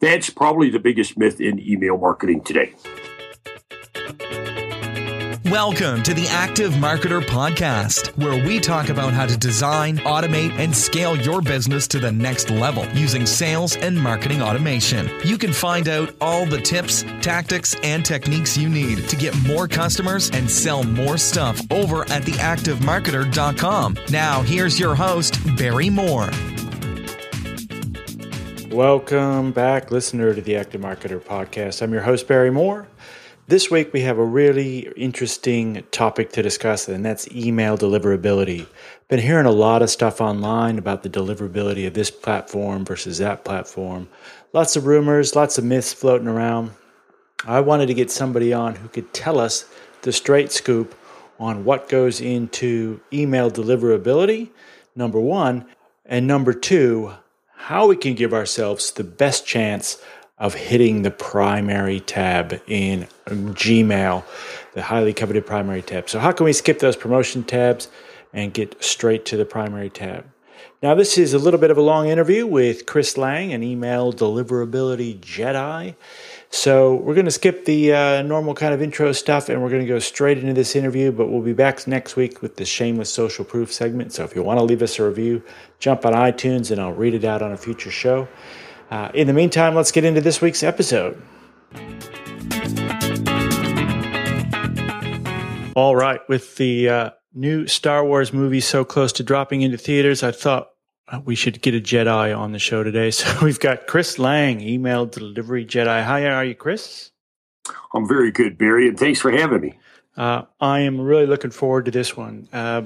That's probably the biggest myth in email marketing today. Welcome to the Active Marketer Podcast, where we talk about how to design, automate, and scale your business to the next level using sales and marketing automation. You can find out all the tips, tactics, and techniques you need to get more customers and sell more stuff over at theactivemarketer.com. Now, here's your host, Barry Moore. Welcome back, listener to the Active Marketer Podcast. I'm your host, Barry Moore. This week we have a really interesting topic to discuss, and that's email deliverability. Been hearing a lot of stuff online about the deliverability of this platform versus that platform. Lots of rumors, lots of myths floating around. I wanted to get somebody on who could tell us the straight scoop on what goes into email deliverability, number one, and number two, how we can give ourselves the best chance of hitting the primary tab in Gmail, the highly coveted primary tab. So, how can we skip those promotion tabs and get straight to the primary tab? Now, this is a little bit of a long interview with Chris Lang, an email deliverability Jedi. So, we're going to skip the uh, normal kind of intro stuff and we're going to go straight into this interview. But we'll be back next week with the Shameless Social Proof segment. So, if you want to leave us a review, jump on iTunes and I'll read it out on a future show. Uh, in the meantime, let's get into this week's episode. All right, with the uh, new Star Wars movie so close to dropping into theaters, I thought we should get a Jedi on the show today. So we've got Chris Lang, email delivery Jedi. Hi, how are you, Chris? I'm very good, Barry, and thanks for having me. Uh, I am really looking forward to this one. Uh,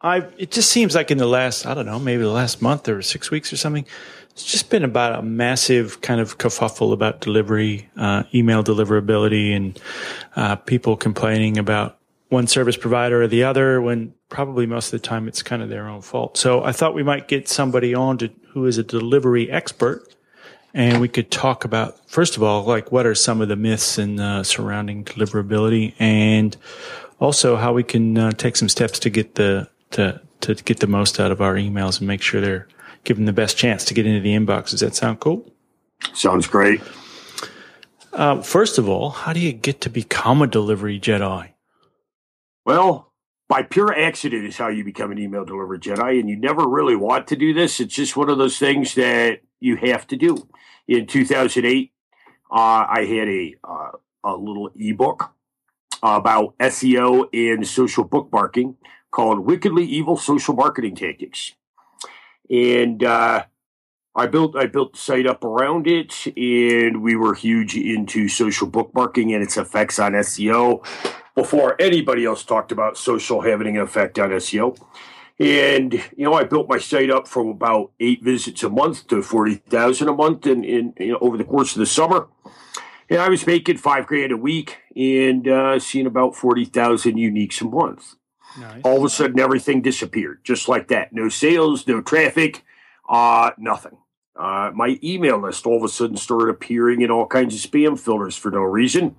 I it just seems like in the last I don't know maybe the last month or six weeks or something, it's just been about a massive kind of kerfuffle about delivery, uh, email deliverability, and uh, people complaining about one service provider or the other when probably most of the time it's kind of their own fault. So I thought we might get somebody on to, who is a delivery expert and we could talk about, first of all, like what are some of the myths and uh, surrounding deliverability and also how we can uh, take some steps to get the, to, to get the most out of our emails and make sure they're given the best chance to get into the inbox. Does that sound cool? Sounds great. Uh, first of all, how do you get to become a delivery Jedi? Well, by pure accident is how you become an email delivery Jedi, and you never really want to do this. It's just one of those things that you have to do. In 2008, uh, I had a uh, a little ebook about SEO and social bookmarking called "Wickedly Evil Social Marketing Tactics." and uh, I built I built the site up around it, and we were huge into social bookmarking and its effects on SEO before anybody else talked about social having an effect on SEO. And you know, I built my site up from about eight visits a month to forty thousand a month, in, in you know, over the course of the summer. And I was making five grand a week and uh, seeing about forty thousand uniques a month. Nice. All of a sudden, everything disappeared just like that. No sales, no traffic, uh, nothing. Uh, my email list all of a sudden started appearing in all kinds of spam filters for no reason.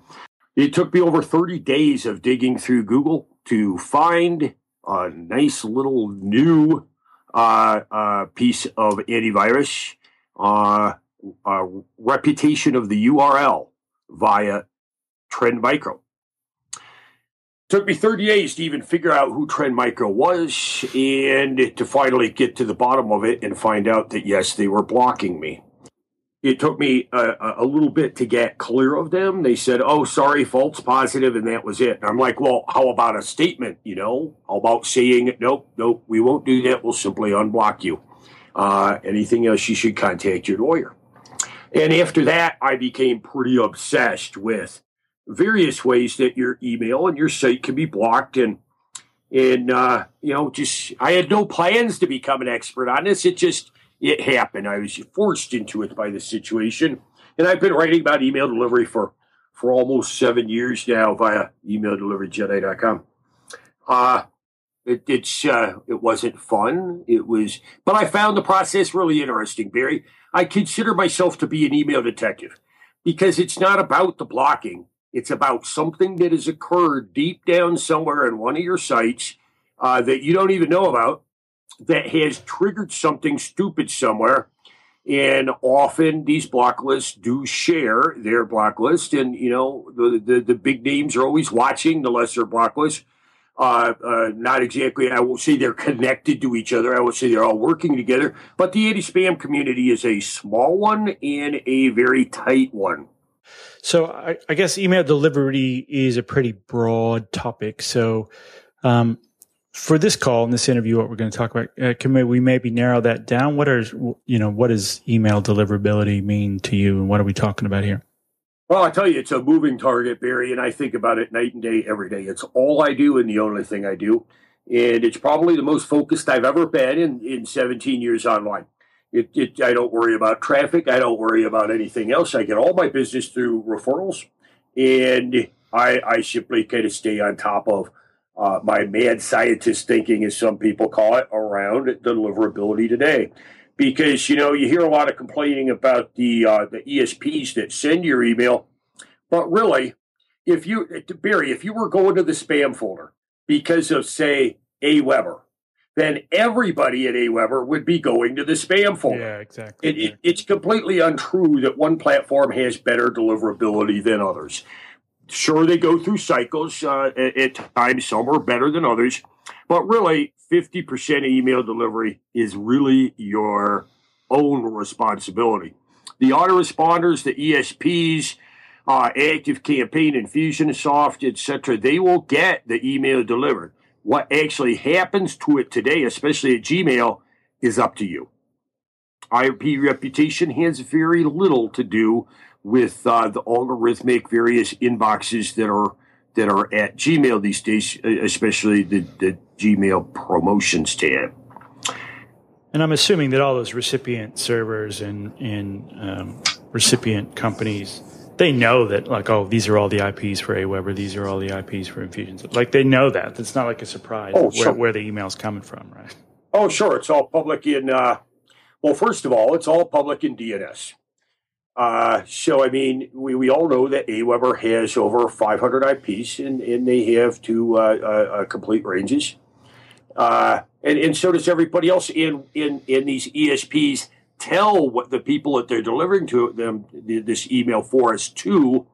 It took me over 30 days of digging through Google to find a nice little new uh, uh, piece of antivirus, uh, reputation of the URL via Trend Micro. Took me 30 days to even figure out who Trend Micro was and to finally get to the bottom of it and find out that, yes, they were blocking me. It took me a, a little bit to get clear of them. They said, oh, sorry, false positive, and that was it. And I'm like, well, how about a statement, you know? How about saying, nope, nope, we won't do that. We'll simply unblock you. Uh, anything else, you should contact your lawyer. And after that, I became pretty obsessed with various ways that your email and your site can be blocked and and uh, you know just i had no plans to become an expert on this it just it happened i was forced into it by the situation and i've been writing about email delivery for for almost seven years now via emaildeliveryjedi.com uh it, it's uh, it wasn't fun. It was, but I found the process really interesting, Barry. I consider myself to be an email detective because it's not about the blocking. It's about something that has occurred deep down somewhere in one of your sites uh, that you don't even know about that has triggered something stupid somewhere. And often these block lists do share their block list. And, you know, the, the, the big names are always watching the lesser block list. Uh, uh, not exactly, I won't say they're connected to each other. I would say they're all working together. But the anti spam community is a small one and a very tight one. So I, I, guess email delivery is a pretty broad topic. So um, for this call and this interview, what we're going to talk about, uh, can we maybe narrow that down? What are you know what does email deliverability mean to you, and what are we talking about here? Well, I tell you, it's a moving target, Barry, and I think about it night and day, every day. It's all I do and the only thing I do, and it's probably the most focused I've ever been in in 17 years online. It, it, I don't worry about traffic. I don't worry about anything else. I get all my business through referrals, and I, I simply kind of stay on top of uh, my mad scientist thinking, as some people call it, around deliverability today. Because you know you hear a lot of complaining about the uh, the ESPs that send your email, but really, if you Barry, if you were going to the spam folder because of say AWeber then everybody at AWeber would be going to the spam folder. Yeah, exactly. It, it, it's completely untrue that one platform has better deliverability than others. Sure, they go through cycles. Uh, at, at times, some are better than others. But really, 50% of email delivery is really your own responsibility. The autoresponders, the ESPs, uh, Active Campaign, Infusionsoft, etc., they will get the email delivered. What actually happens to it today, especially at Gmail, is up to you. IRP reputation has very little to do with uh, the algorithmic various inboxes that are that are at Gmail these days, especially the, the Gmail promotions tab. And I'm assuming that all those recipient servers and, and um, recipient companies they know that like oh these are all the IPs for AWeber, these are all the IPs for Infusions. Like they know that. It's not like a surprise oh, where, sure. where the email's coming from, right? Oh, sure. It's all public in. Uh, well, first of all, it's all public in DNS. Uh, so, I mean, we, we all know that AWeber has over 500 IPs, and, and they have two uh, uh, uh, complete ranges. Uh, and, and so does everybody else in, in, in these ESPs tell what the people that they're delivering to them this email for us to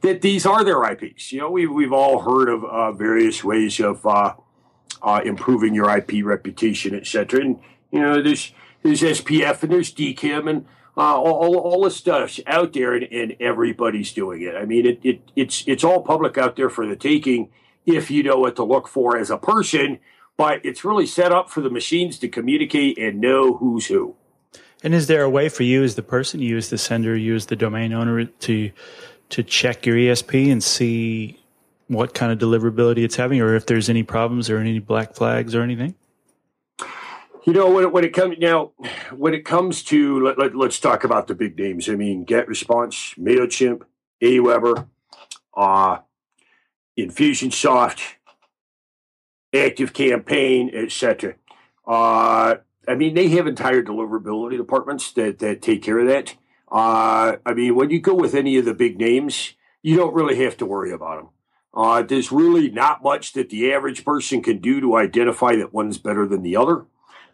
that these are their IPs. You know, we've, we've all heard of uh, various ways of uh, uh, improving your IP reputation, etc. And you know, there's there's SPF and there's DKIM and uh, all, all the stuff's out there, and, and everybody's doing it. I mean, it, it it's it's all public out there for the taking if you know what to look for as a person. But it's really set up for the machines to communicate and know who's who. And is there a way for you as the person, you as the sender, you as the domain owner to to check your ESP and see what kind of deliverability it's having, or if there's any problems or any black flags or anything? You know, when it, when it comes now, when it comes to let, let, us talk about the big names. I mean, Get Response, Mailchimp, AWeber, uh, Infusionsoft, Active Campaign, etc. Uh, I mean, they have entire deliverability departments that, that take care of that. Uh, I mean, when you go with any of the big names, you don't really have to worry about them. Uh, there's really not much that the average person can do to identify that one's better than the other.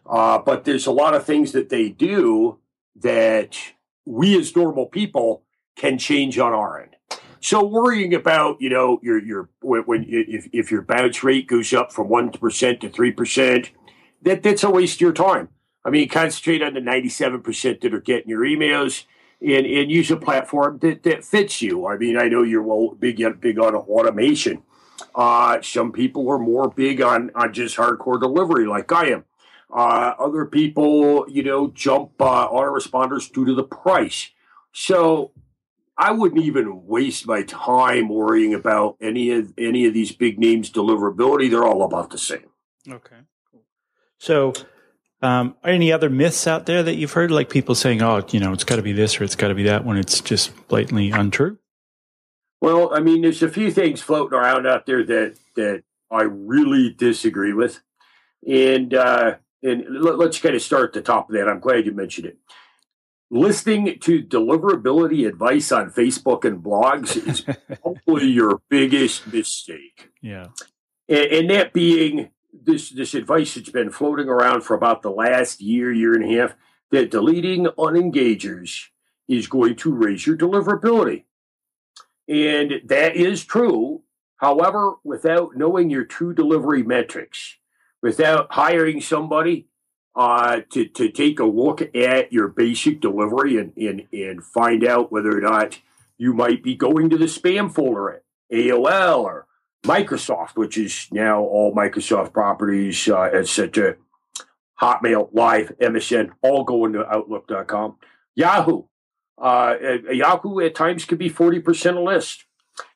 Uh, but there's a lot of things that they do that we as normal people can change on our end. So worrying about, you know, your your when, when if if your bounce rate goes up from one percent to three percent, that that's a waste of your time. I mean, concentrate on the 97% that are getting your emails and, and use a platform that, that fits you. I mean, I know you're well big big on automation. Uh, some people are more big on, on just hardcore delivery, like I am. Uh, other people, you know, jump uh, autoresponders due to the price. So I wouldn't even waste my time worrying about any of any of these big names' deliverability. They're all about the same. Okay. So, um, are any other myths out there that you've heard, like people saying, "Oh, you know, it's got to be this or it's got to be that," when it's just blatantly untrue? Well, I mean, there's a few things floating around out there that that I really disagree with, and uh, and let, us kind of start at the top of that. I'm glad you mentioned it. Listening to deliverability advice on Facebook and blogs is probably your biggest mistake. Yeah, and, and that being this this advice that's been floating around for about the last year, year and a half. that deleting unengagers is going to raise your deliverability. And that is true. However, without knowing your true delivery metrics, without hiring somebody uh, to, to take a look at your basic delivery and, and, and find out whether or not you might be going to the spam folder at AOL or Microsoft, which is now all Microsoft properties, uh, etc. Hotmail, Live, MSN, all go into Outlook.com. Yahoo. Uh, Yahoo at times could be 40% a list.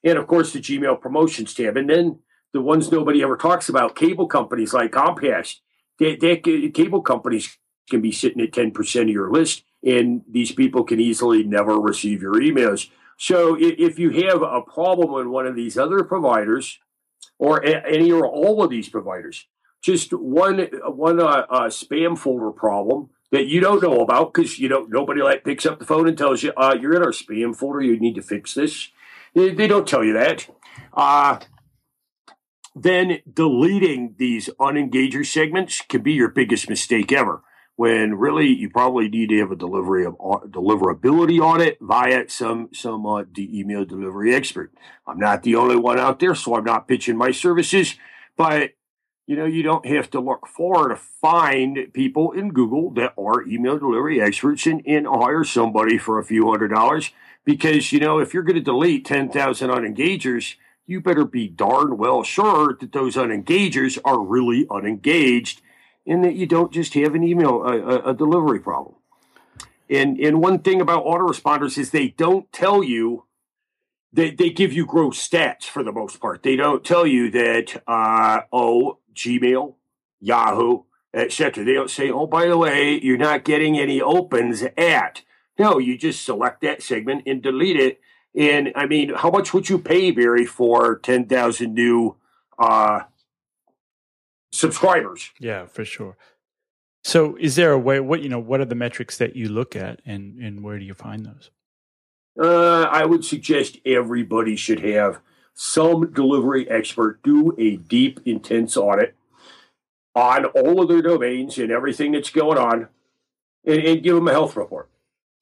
And of course, the Gmail promotions tab. And then the ones nobody ever talks about, cable companies like Comcast, they, they, cable companies can be sitting at 10% of your list, and these people can easily never receive your emails. So if you have a problem with one of these other providers, or any or all of these providers, just one one uh, uh, spam folder problem that you don't know about because you know nobody like picks up the phone and tells you uh, you're in our spam folder. You need to fix this. They, they don't tell you that. Uh, then deleting these unengager segments can be your biggest mistake ever. When really you probably need to have a delivery of uh, deliverability audit via some some uh, email delivery expert. I'm not the only one out there, so I'm not pitching my services. But you know, you don't have to look far to find people in Google that are email delivery experts and, and hire somebody for a few hundred dollars. Because, you know, if you're going to delete 10,000 unengagers, you better be darn well sure that those unengagers are really unengaged and that you don't just have an email, a, a delivery problem. And, and one thing about autoresponders is they don't tell you they, they give you gross stats for the most part. They don't tell you that, uh, oh, Gmail, Yahoo, etc. They don't say, oh, by the way, you're not getting any opens at. No, you just select that segment and delete it. And I mean, how much would you pay, Barry, for 10,000 new uh, subscribers? Yeah, for sure. So is there a way, what, you know, what are the metrics that you look at and, and where do you find those? Uh, I would suggest everybody should have some delivery expert do a deep, intense audit on all of their domains and everything that's going on and, and give them a health report.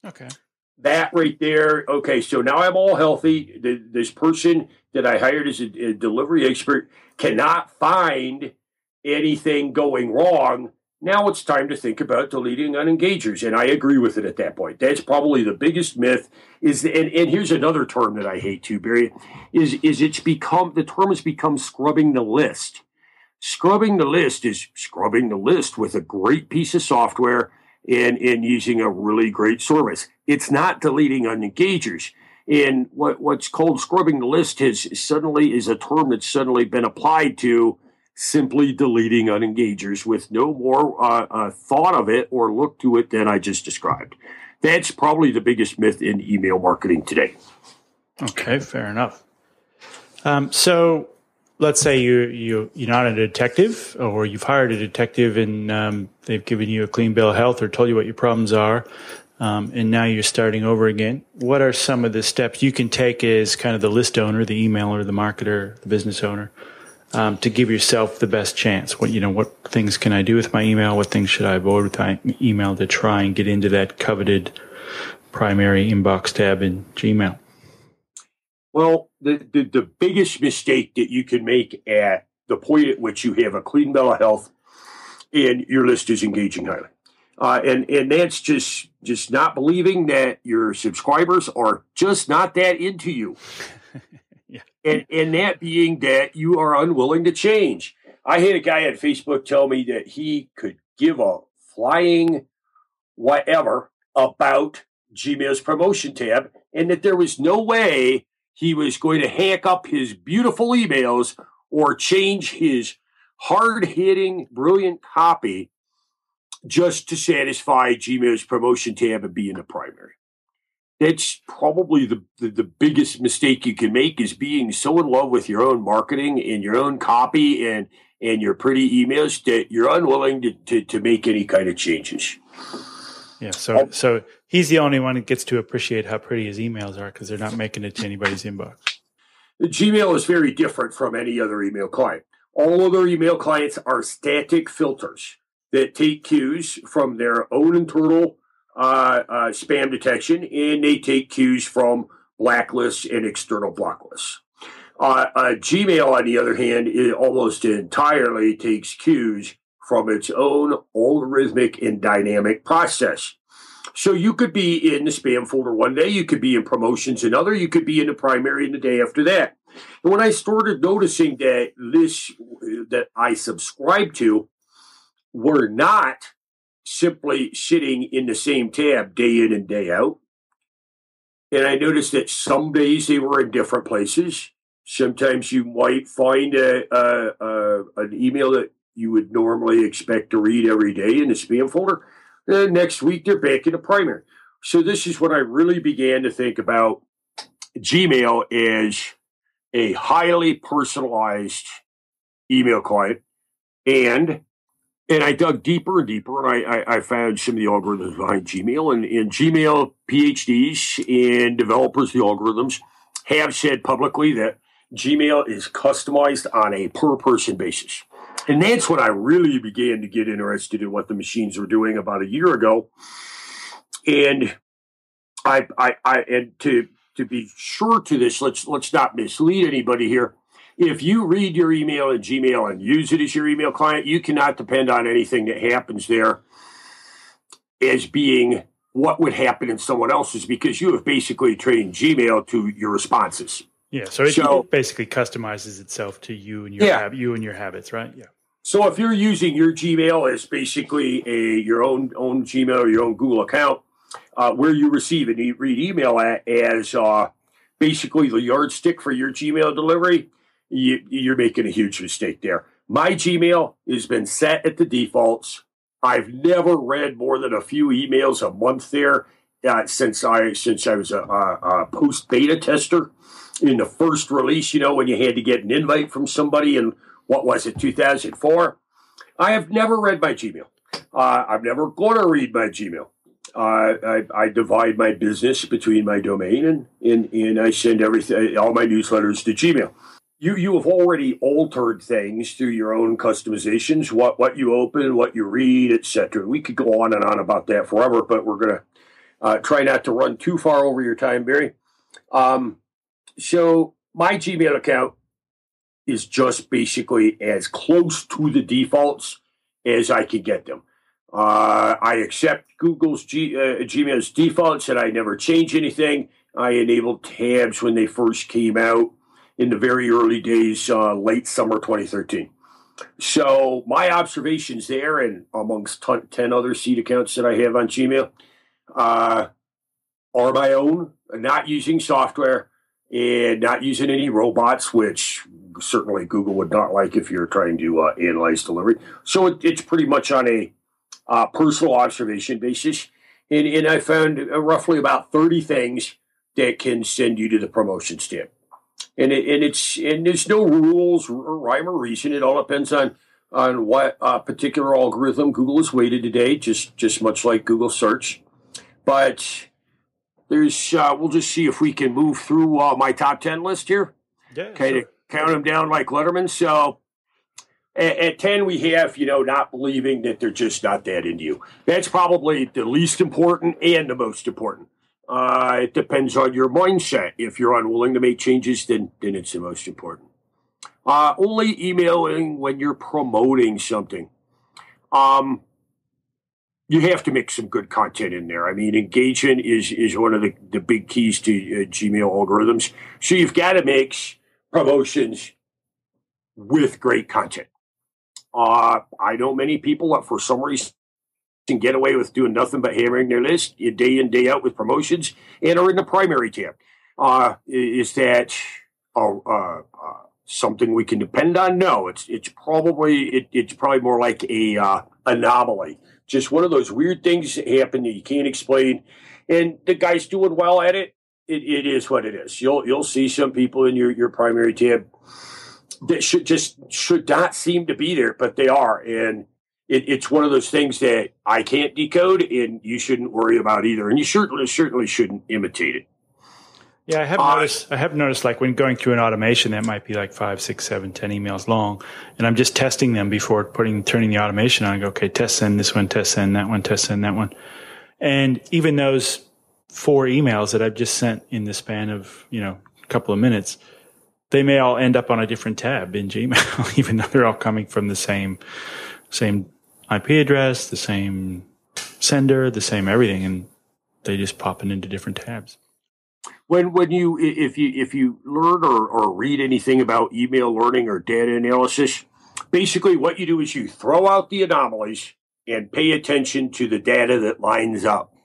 Okay. That right there. Okay, so now I'm all healthy. The, this person that I hired as a, a delivery expert cannot find anything going wrong now it's time to think about deleting unengagers, and I agree with it at that point. That's probably the biggest myth. Is and, and here's another term that I hate too, Barry. Is is it's become the term has become scrubbing the list. Scrubbing the list is scrubbing the list with a great piece of software and and using a really great service. It's not deleting unengagers. And what what's called scrubbing the list has suddenly is a term that's suddenly been applied to simply deleting unengagers with no more uh, uh, thought of it or look to it than I just described. That's probably the biggest myth in email marketing today. Okay, fair enough. Um, so let's say you you you're not a detective, or you've hired a detective and um, they've given you a clean bill of health or told you what your problems are, um, and now you're starting over again. What are some of the steps you can take as kind of the list owner, the emailer, the marketer, the business owner? Um, to give yourself the best chance. What you know, what things can I do with my email? What things should I avoid with my email to try and get into that coveted primary inbox tab in Gmail? Well, the, the, the biggest mistake that you can make at the point at which you have a clean bill of health and your list is engaging highly. Uh, and and that's just just not believing that your subscribers are just not that into you. and and that being that you are unwilling to change. I had a guy at Facebook tell me that he could give a flying whatever about Gmail's promotion tab, and that there was no way he was going to hack up his beautiful emails or change his hard hitting, brilliant copy just to satisfy Gmail's promotion tab and be in the primary that's probably the, the, the, biggest mistake you can make is being so in love with your own marketing and your own copy and and your pretty emails that you're unwilling to, to, to make any kind of changes. Yeah, so oh. so he's the only one that gets to appreciate how pretty his emails are because they're not making it to anybody's inbox. Gmail is very different from any other email client. All other email clients are static filters that take cues from their own internal spam detection, and they take cues from blacklists and external blocklists. Uh, uh, Gmail, on the other hand, it almost entirely takes cues from its own algorithmic and dynamic process. So you could be in the spam folder one day, you could be in promotions another, you could be in the primary in the day after that. And when I started noticing that this that I subscribed to were not simply sitting in the same tab day in and day out, and I noticed that some days they were in different places. Sometimes you might find a, a, a an email that you would normally expect to read every day in the spam folder. And next week they're back in the primary. So this is when I really began to think about Gmail as a highly personalized email client. And and I dug deeper and deeper, and I, I, I found some of the algorithms behind Gmail. And, and Gmail PhDs and developers the algorithms have said publicly that Gmail is customized on a per person basis. And that's when I really began to get interested in what the machines were doing about a year ago. And I, I, I and to to be sure to this, let's let's not mislead anybody here. If you read your email in Gmail and use it as your email client, you cannot depend on anything that happens there as being what would happen in someone else's because you have basically trained Gmail to your responses. Yeah, so it so, basically customizes itself to you and your yeah. you and your habits, right? Yeah. So if you're using your Gmail as basically a your own own Gmail or your own Google account, uh, where you receive and read email at, as uh, basically the yardstick for your Gmail delivery, you, you're making a huge mistake there. My Gmail has been set at the defaults. I've never read more than a few emails a month there uh, since I since I was a, a, a post beta tester in the first release. You know when you had to get an invite from somebody and what was it 2004. I have never read my Gmail. Uh, I'm never going to read my Gmail. Uh, I, I, divide my business between my domain and, and, and I send everything, all my newsletters to Gmail you you have already altered things through your own customizations what what you open what you read etc we could go on and on about that forever but we're going to uh, try not to run too far over your time barry. Um, so my gmail account is just basically as close to the defaults as i can get them. Uh, i accept google's G, uh, gmail's defaults and i never change anything. I enabled tabs when they first came out in the very early days, uh, late summer 2013. So my observations there, and amongst t- ten other seed accounts that I have on Gmail, uh, are my own, not using software and not using any robots, which certainly Google would not like if you're trying to uh, analyze delivery. So it, it's pretty much on a uh, personal observation basis. And, and I found roughly about 30 things that can send you to the promotion tab and it, and it's and there's no rules or rhyme or reason. It all depends on on what uh, particular algorithm Google has weighted today, just just much like Google search. But there's uh, we'll just see if we can move through uh, my top ten list here. Yeah, kind of sure. count them down like Letterman. So at, at, 10 we have you know not believing that they're just not that into you that's probably the least important and the most important uh, it depends on your mindset. If you're unwilling to make changes, then then it's the most important. Uh, only emailing when you're promoting something. Um, you have to make some good content in there. I mean, engagement is is one of the, the big keys to uh, Gmail algorithms. So you've got to mix promotions with great content. Uh, I know many people that for some reason can get away with doing nothing but hammering their list day in day out with promotions and are in the primary tab. Uh, is that uh, uh, something we can depend on? No, it's it's probably it, it's probably more like a uh, anomaly, just one of those weird things that happen that you can't explain. And the guy's doing well at it. It, it is what it is. You'll you'll see some people in your your primary tab that should just should not seem to be there, but they are and it, it's one of those things that I can't decode, and you shouldn't worry about either. And you certainly certainly shouldn't imitate it. Yeah, I have uh, noticed. I have noticed, like when going through an automation, that might be like five, six, seven, ten emails long, and I'm just testing them before putting turning the automation on. I go, okay, test send this one, test send that one, test send that one, And even those four emails that I've just sent in the span of, you know, a couple of minutes, they may all end up on a different tab in Gmail, even though they're all coming from the same same IP address, the same sender, the same everything, and they just pop it into different tabs. When when you if you if you learn or, or read anything about email learning or data analysis, basically what you do is you throw out the anomalies and pay attention to the data that lines up.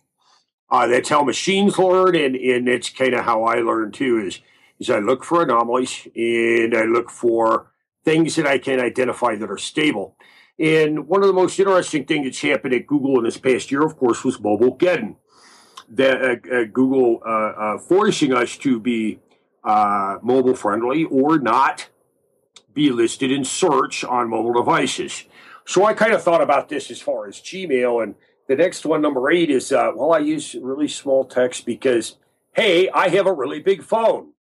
Uh, that's how machines learn, and, and that's kind of how I learn too. Is is I look for anomalies and I look for things that I can identify that are stable. And one of the most interesting things that's happened at Google in this past year, of course, was Mobilegeddon. That uh, uh, Google uh, uh, forcing us to be uh, mobile friendly or not be listed in search on mobile devices. So I kind of thought about this as far as Gmail. And the next one, number eight, is uh, well, I use really small text because, hey, I have a really big phone.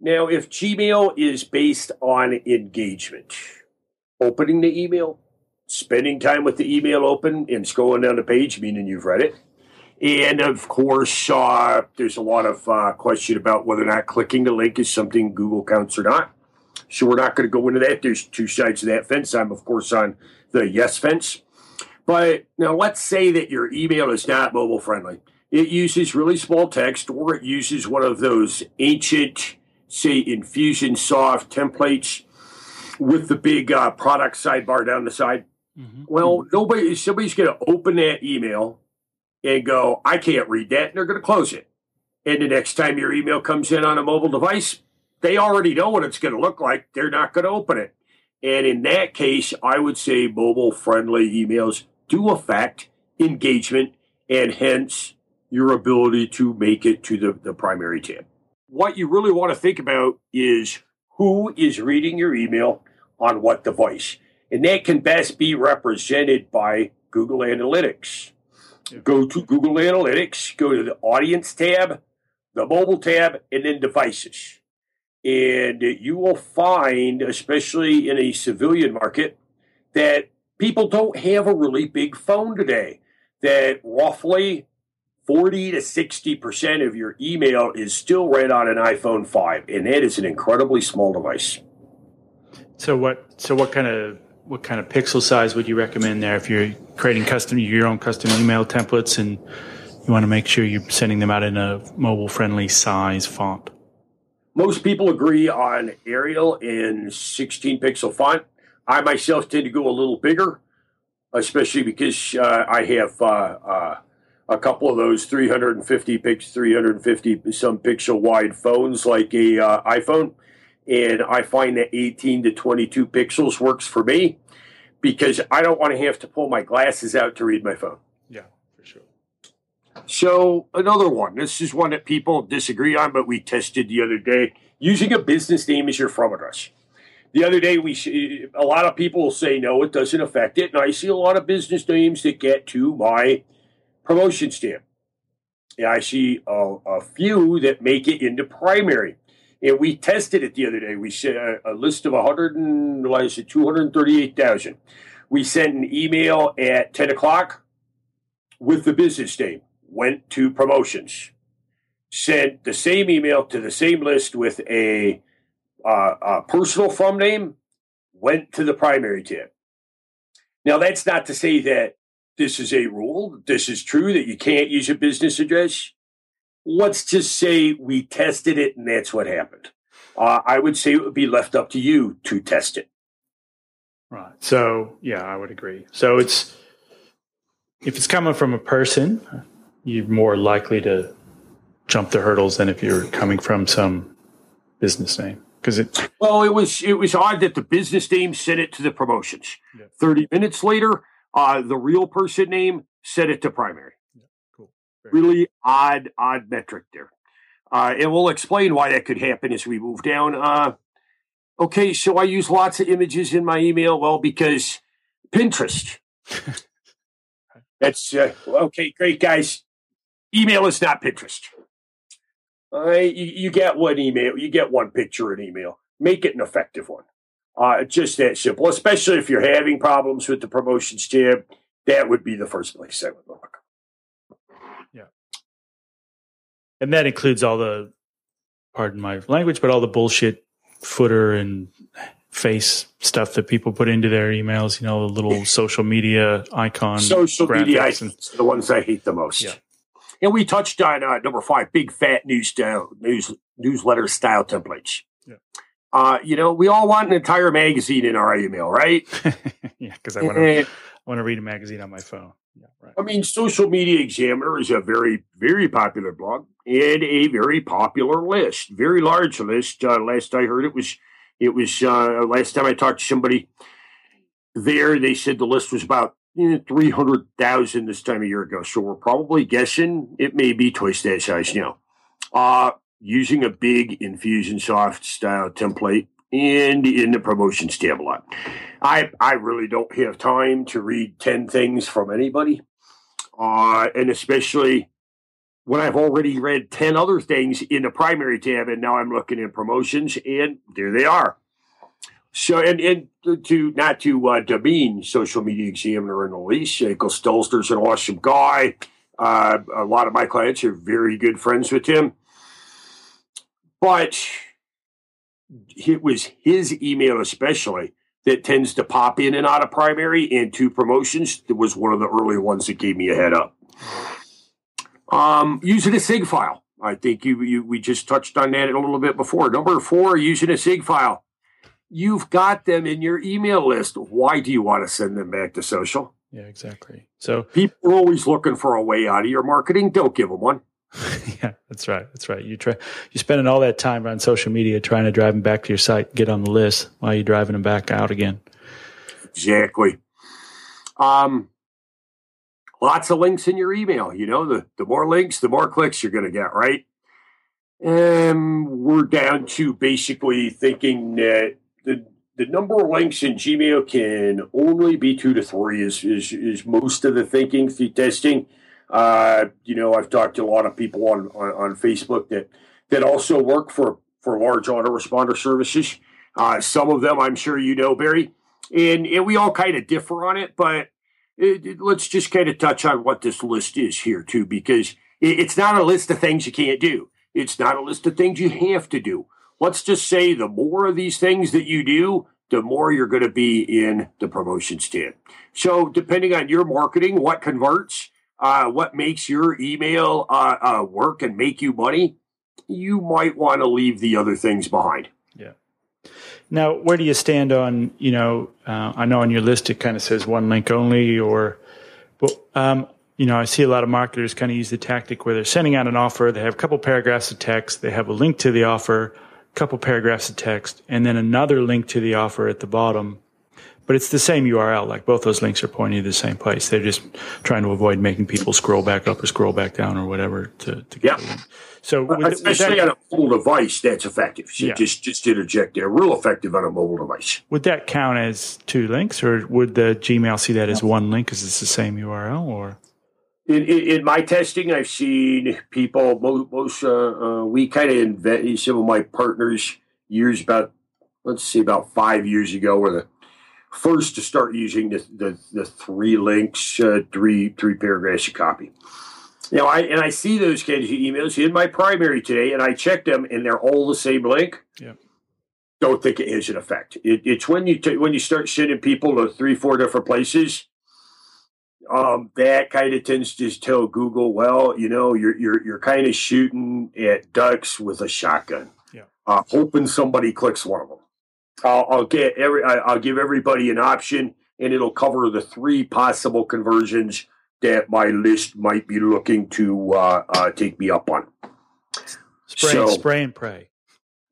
Now, if Gmail is based on engagement, opening the email, spending time with the email open and scrolling down the page, meaning you've read it. And of course, uh, there's a lot of uh, question about whether or not clicking the link is something Google counts or not. So we're not going to go into that. There's two sides of that fence. I'm, of course, on the yes fence. But now let's say that your email is not mobile friendly. It uses really small text or it uses one of those ancient, say, Infusionsoft templates with the big uh, product sidebar down the side. Mm-hmm. Well, nobody, somebody's going to open that email and go, I can't read that, and they're going to close it. And the next time your email comes in on a mobile device, they already know what it's going to look like. They're not going to open it. And in that case, I would say mobile friendly emails do affect engagement and hence your ability to make it to the, the primary tab. What you really want to think about is who is reading your email on what device. And that can best be represented by Google Analytics. Go to Google Analytics, go to the Audience tab, the Mobile tab, and then Devices. And you will find, especially in a civilian market, that people don't have a really big phone today. That roughly 40 to 60% of your email is still read on an iPhone 5, and that is an incredibly small device. So what so what kind of what kind of pixel size would you recommend there if you're creating custom your own custom email templates and you want to make sure you're sending them out in a mobile friendly size font? Most people agree on Arial in 16 pixel font. I myself tend to go a little bigger, especially because uh, I have uh, uh, a couple of those 350 pix 350 some pixel wide phones like a uh, iPhone and I find that 18 to 22 pixels works for me because I don't want to have to pull my glasses out to read my phone. Yeah, for sure. So another one. This is one that people disagree on, but we tested the other day. Using a business name as your from address. The other day, we a lot of people say no, it doesn't affect it, and I see a lot of business names that get to my promotions tab. And I see a, a few that make it into primary. And we tested it the other day. We sent a, a list of 100 and, what is it, 238,000. We sent an email at 10 o'clock with the business name, went to promotions. Sent the same email to the same list with a, uh, a personal from name, went to the primary tab. Now, that's not to say that this is a rule. This is true that you can't use a business address let's just say we tested it and that's what happened. Uh, I would say it would be left up to you to test it. Right. So, yeah, I would agree. So it's if it's coming from a person, you're more likely to jump the hurdles than if you're coming from some business name because it. Well, it was it was odd that the business name sent it to the promotions. Yeah. Thirty minutes later, uh, the real person name set it to primary Cool. really odd, odd metric there. Uh, and we'll explain why that could happen as we move down. Uh, okay, so I use lots of images in my email. Well, because Pinterest. That's uh, okay, great guys. Email is not Pinterest. Right, you, you, get one email, you get one picture in email. Make it an effective one. Uh, just that simple, especially if you're having problems with the promotions tab. That would be the first place I would look. Yeah. And that includes all the, pardon my language, but all the bullshit footer and face stuff that people put into their emails, you know, the little social media icon. Social media icons and, the ones I hate the most. Yeah. And we touched on uh, number five, big fat news, style, news newsletter style templates. Yeah. Uh, you know, we all want an entire magazine in our email, right? yeah, because I want to want to read a magazine on my phone. Yeah, right. I mean, Social Media Examiner is a very, very popular blog and a very popular list, very large list. Uh, last I heard, it was it was uh, last time I talked to somebody there. They said the list was about you know, three hundred thousand this time a year ago. So we're probably guessing it may be twice that size now. Using a big Infusionsoft style template and in the promotions tab a lot. I I really don't have time to read ten things from anybody, uh, and especially when I've already read ten other things in the primary tab, and now I'm looking in promotions, and there they are. So, and, and to not to uh, demean social media examiner and Elise, Uncle Stelzner's an awesome guy. Uh, a lot of my clients are very good friends with him. But it was his email, especially, that tends to pop in and out of primary and two promotions. It was one of the early ones that gave me a head up. Um, using a SIG file. I think you, you we just touched on that a little bit before. Number four, using a SIG file. You've got them in your email list. Why do you want to send them back to social? Yeah, exactly. So people are always looking for a way out of your marketing. Don't give them one. yeah, that's right. That's right. You try, you're spending all that time on social media trying to drive them back to your site, get on the list while you're driving them back out again. Exactly. Um, lots of links in your email. You know, the, the more links, the more clicks you're going to get, right? And we're down to basically thinking that the the number of links in Gmail can only be two to three is is, is most of the thinking through testing. Uh, you know, I've talked to a lot of people on, on, on Facebook that that also work for for large autoresponder services. Uh, some of them, I'm sure you know, Barry, and, and we all kind of differ on it. But it, it, let's just kind of touch on what this list is here too, because it, it's not a list of things you can't do. It's not a list of things you have to do. Let's just say the more of these things that you do, the more you're going to be in the promotions tab. So, depending on your marketing, what converts, uh, what makes your email uh, uh, work and make you money, you might want to leave the other things behind. Yeah. Now, where do you stand on? You know, uh, I know on your list it kind of says one link only, or, but um, you know, I see a lot of marketers kind of use the tactic where they're sending out an offer, they have a couple paragraphs of text, they have a link to the offer, a couple paragraphs of text, and then another link to the offer at the bottom but it's the same URL. Like both those links are pointing to the same place. They're just trying to avoid making people scroll back up or scroll back down or whatever to, to get yeah. So, with, especially with that, on a mobile device, that's effective. So yeah. just just interject there, real effective on a mobile device. Would that count as two links, or would the Gmail see that as one link because it's the same URL? Or in, in, in, my testing, I've seen people most, most uh, uh, we kind of invent some of my partners years about let's see about five years ago, where the first to start using the the, the three links, uh, three three paragraphs of copy. Now, I and I see those kinds of emails in my primary today, and I check them, and they're all the same link. Yeah. Don't think it has an effect. It, it's when you t- when you start sending people to three, four different places. Um, that kind of tends to tell Google, well, you know, you're you're you're kind of shooting at ducks with a shotgun, yeah. uh, hoping somebody clicks one of them. I'll, I'll get every I'll give everybody an option, and it'll cover the three possible conversions that my list might be looking to uh, uh, take me up on. Spray, so, spray and pray.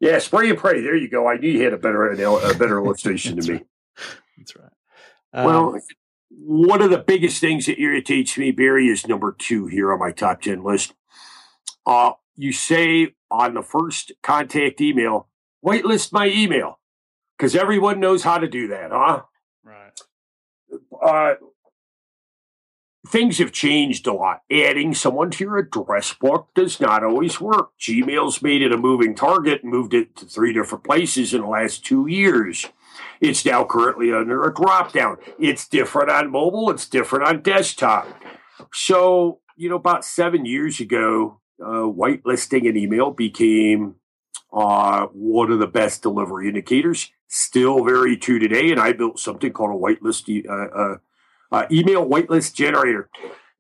Yeah, spray and pray. There you go. I knew you had a better a better illustration than me. That's right. Um, well, one of the biggest things that irritates me, Barry, is number two here on my top ten list. Uh, you say on the first contact email, whitelist my email because everyone knows how to do that, huh? Right. Uh, things have changed a lot. Adding someone to your address book does not always work. Gmail's made it a moving target and moved it to three different places in the last two years. It's now currently under a drop down. It's different on mobile, it's different on desktop. So, you know, about seven years ago, uh, whitelisting an email became uh, one of the best delivery indicators. Still very true today. And I built something called a whitelist uh, uh, uh, email whitelist generator,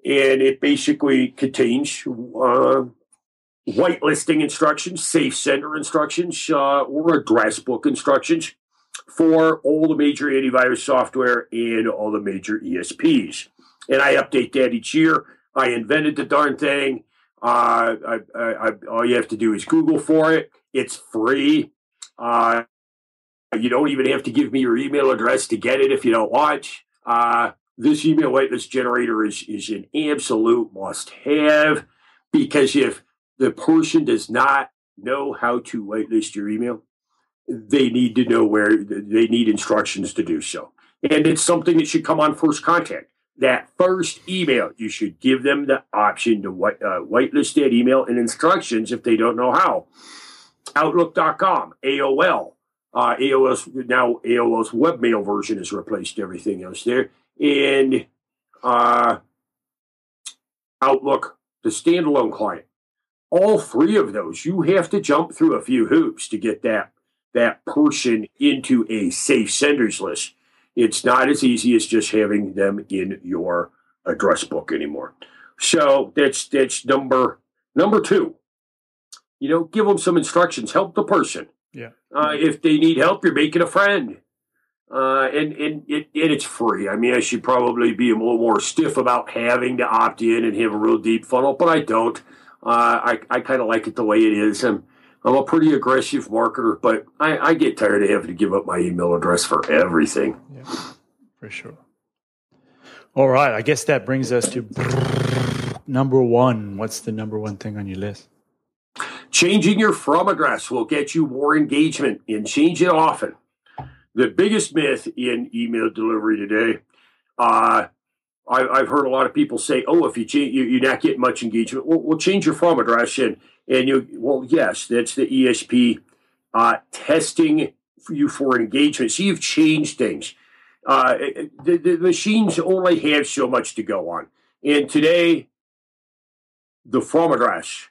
and it basically contains uh, whitelisting instructions, safe sender instructions, or address book instructions for all the major antivirus software and all the major ESPs. And I update that each year. I invented the darn thing. Uh, I, I, I, all you have to do is Google for it. It's free. Uh, you don't even have to give me your email address to get it if you don't watch. Uh, this email whitelist generator is, is an absolute must have because if the person does not know how to whitelist your email, they need to know where they need instructions to do so. And it's something that should come on first contact. That first email, you should give them the option to white, uh, whitelist that email and instructions if they don't know how. Outlook.com, AOL, uh, AOL's now AOL's webmail version has replaced everything else there, and uh, Outlook, the standalone client. All three of those, you have to jump through a few hoops to get that that person into a safe senders list. It's not as easy as just having them in your address book anymore. So that's that's number number two. You know, give them some instructions. Help the person. Yeah. Uh, if they need help, you're making a friend. Uh, and and it and it's free. I mean, I should probably be a little more stiff about having to opt in and have a real deep funnel, but I don't. Uh, I I kind of like it the way it is. And I'm a pretty aggressive marketer, but I, I get tired of having to give up my email address for everything. Yeah, for sure. All right. I guess that brings us to number one. What's the number one thing on your list? Changing your from address will get you more engagement and change it often. The biggest myth in email delivery today, uh, I, have heard a lot of people say, "Oh, if you change, you, are not getting much engagement." Well, we'll change your from address, and and you, well, yes, that's the ESP uh, testing for you for engagement. So you've changed things. Uh, the, the machines only have so much to go on. And today, the from address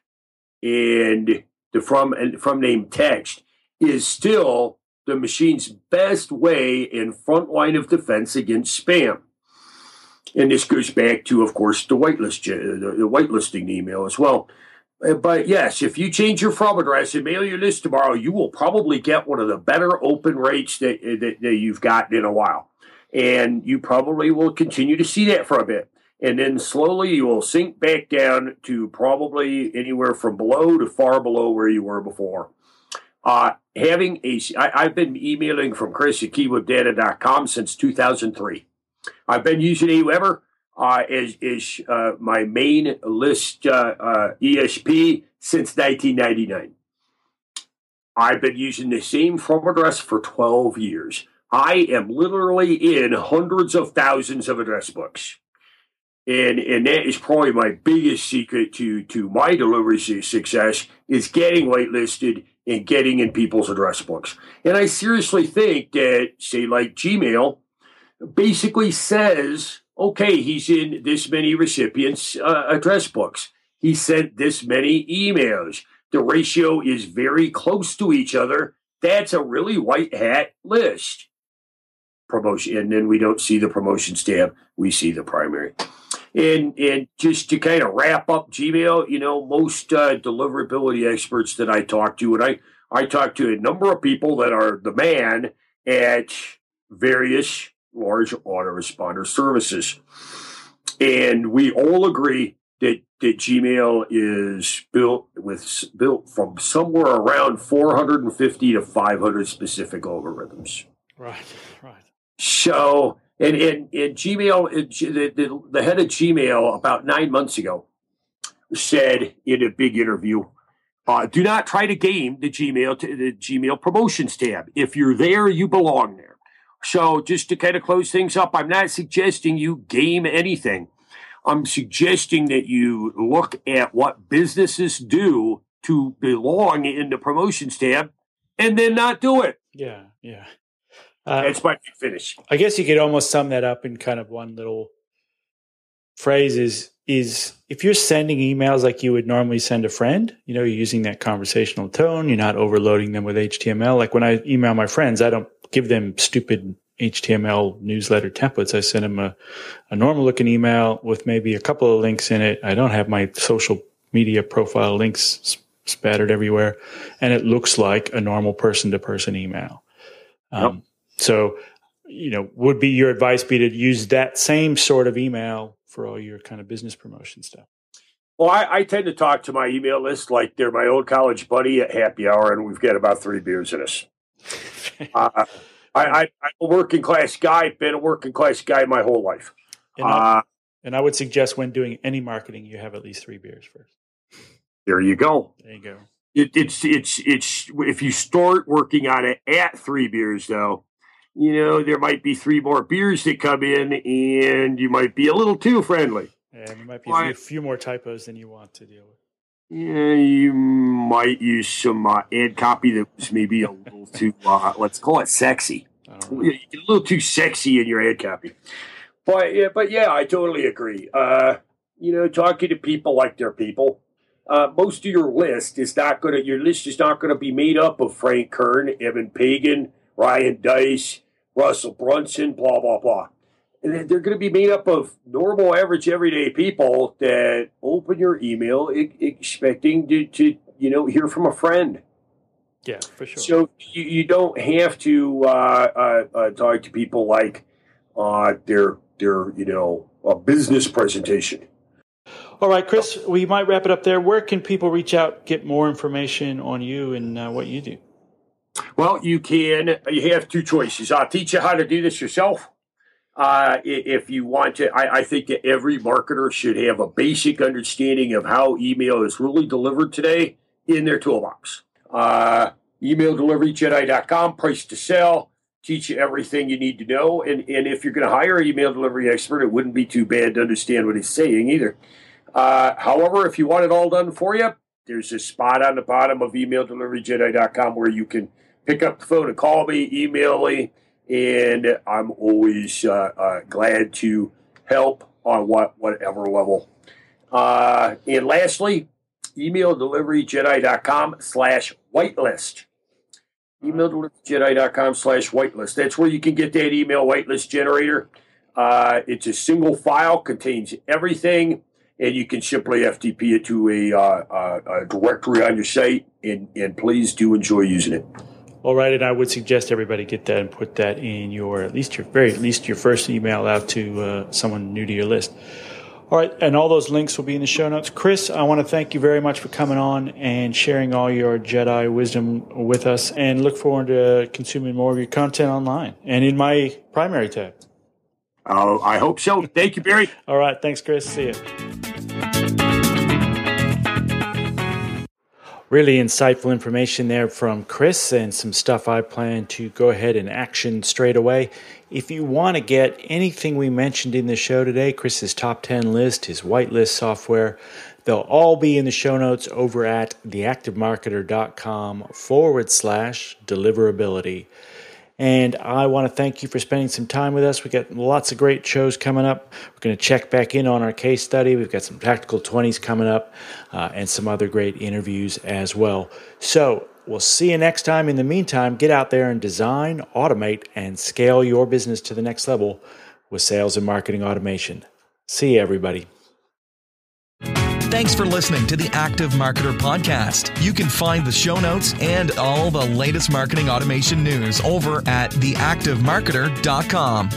and the from and from name text is still the machine's best way and front line of defense against spam. And this goes back to, of course, the whitelist, the, the whitelisting email as well. Uh, but yes, if you change your from address and mail your list tomorrow, you will probably get one of the better open rates that, uh, that, that you've gotten in a while. And you probably will continue to see that for a bit. And then slowly you will sink back down to probably anywhere from below to far below where you were before. Uh, having a, I, I've been emailing from Chris at keywebdata.com since 2003. I've been using Aweber uh, is is uh, my main list uh, uh ESP since 1999. I've been using the same from address for 12 years. I am literally in hundreds of thousands of address books. And, and that is probably my biggest secret to, to my delivery success is getting whitelisted and getting in people's address books. And I seriously think that, say, like Gmail, basically says okay, he's in this many recipients' uh, address books. He sent this many emails. The ratio is very close to each other. That's a really white hat list. Promotion, and then we don't see the promotions tab. We see the primary. And and just to kind of wrap up Gmail, you know, most uh, deliverability experts that I talk to, and I I talk to a number of people that are the man at various large autoresponder services. And we all agree that, that Gmail is built with built from somewhere around 450 to 500 specific algorithms. Right, right. So, and, and Gmail, the, the, the head of Gmail about nine months ago said in a big interview, uh, do not try to game the Gmail the Gmail promotions tab. If you're there, you belong there. So, just to kind of close things up, I'm not suggesting you game anything. I'm suggesting that you look at what businesses do to belong in the promotions tab and then not do it. Yeah, yeah. Uh, That's my finish. I guess you could almost sum that up in kind of one little phrase is is if you're sending emails like you would normally send a friend, you know, you're using that conversational tone, you're not overloading them with HTML. Like when I email my friends, I don't give them stupid HTML newsletter templates. I send them a, a normal looking email with maybe a couple of links in it. I don't have my social media profile links spattered everywhere. And it looks like a normal person to person email. Um, yep. So, you know, would be your advice be to use that same sort of email for all your kind of business promotion stuff? Well, I, I, tend to talk to my email list like they're my old college buddy at happy hour, and we've got about three beers in us. uh, I, am a working class guy, been a working class guy my whole life. And, uh, and I would suggest when doing any marketing, you have at least three beers first. There you go. There you go. It, it's it's it's if you start working on it at three beers, though, you know, there might be three more beers that come in and you might be a little too friendly. And there might be a few more typos than you want to deal with. Yeah, you might use some uh, ad copy that was maybe a little too, uh, let's call it sexy. A little too sexy in your ad copy. But yeah, but yeah, I totally agree. Uh, you know, talking to people like they're people. Uh, most of your list is not going to. Your list is not going to be made up of Frank Kern, Evan Pagan, Ryan Deiss, Russell Brunson, blah, blah, blah. And they're going to be made up of normal, average, everyday people that open your email expecting to, to you know, hear from a friend. Yeah, for sure. So you, you don't have to uh, uh, uh, talk to people like uh, their their you know a business presentation. All right, Chris, we might wrap it up there. Where can people reach out, get more information on you and uh, what you do? Well, you can. You have two choices. I'll teach you how to do this yourself. Uh, if you want to, I, I, think that every marketer should have a basic understanding of how email is really delivered today in their toolbox. Uh, price to sell, teach you everything you need to know. And, and if you're going to hire an email delivery expert, it wouldn't be too bad to understand what he's saying either. Uh, however, if you want it all done for you, there's a spot on the bottom of emaildeliveryjedi.com where you can pick up the phone and call me, email me, and I'm always uh, uh, glad to help on what whatever level. Uh, and lastly, emaildeliveryjedi.com slash whitelist. Emaildeliveryjedi.com slash whitelist. That's where you can get that email whitelist generator. Uh, it's a single file, contains everything and you can simply FTP it to a, uh, a directory on your site, and, and please do enjoy using it. All right, and I would suggest everybody get that and put that in your at least your very at least your first email out to uh, someone new to your list. All right, and all those links will be in the show notes. Chris, I want to thank you very much for coming on and sharing all your Jedi wisdom with us, and look forward to consuming more of your content online and in my primary tab. Uh, I hope so. Thank you, Barry. all right, thanks, Chris. See you. Really insightful information there from Chris and some stuff I plan to go ahead and action straight away. If you want to get anything we mentioned in the show today, Chris's top 10 list, his whitelist software, they'll all be in the show notes over at theactivemarketer.com forward slash deliverability. And I want to thank you for spending some time with us. We got lots of great shows coming up. We're going to check back in on our case study. We've got some tactical 20s coming up uh, and some other great interviews as well. So we'll see you next time. In the meantime, get out there and design, automate, and scale your business to the next level with sales and marketing automation. See you, everybody. Thanks for listening to the Active Marketer Podcast. You can find the show notes and all the latest marketing automation news over at theactivemarketer.com.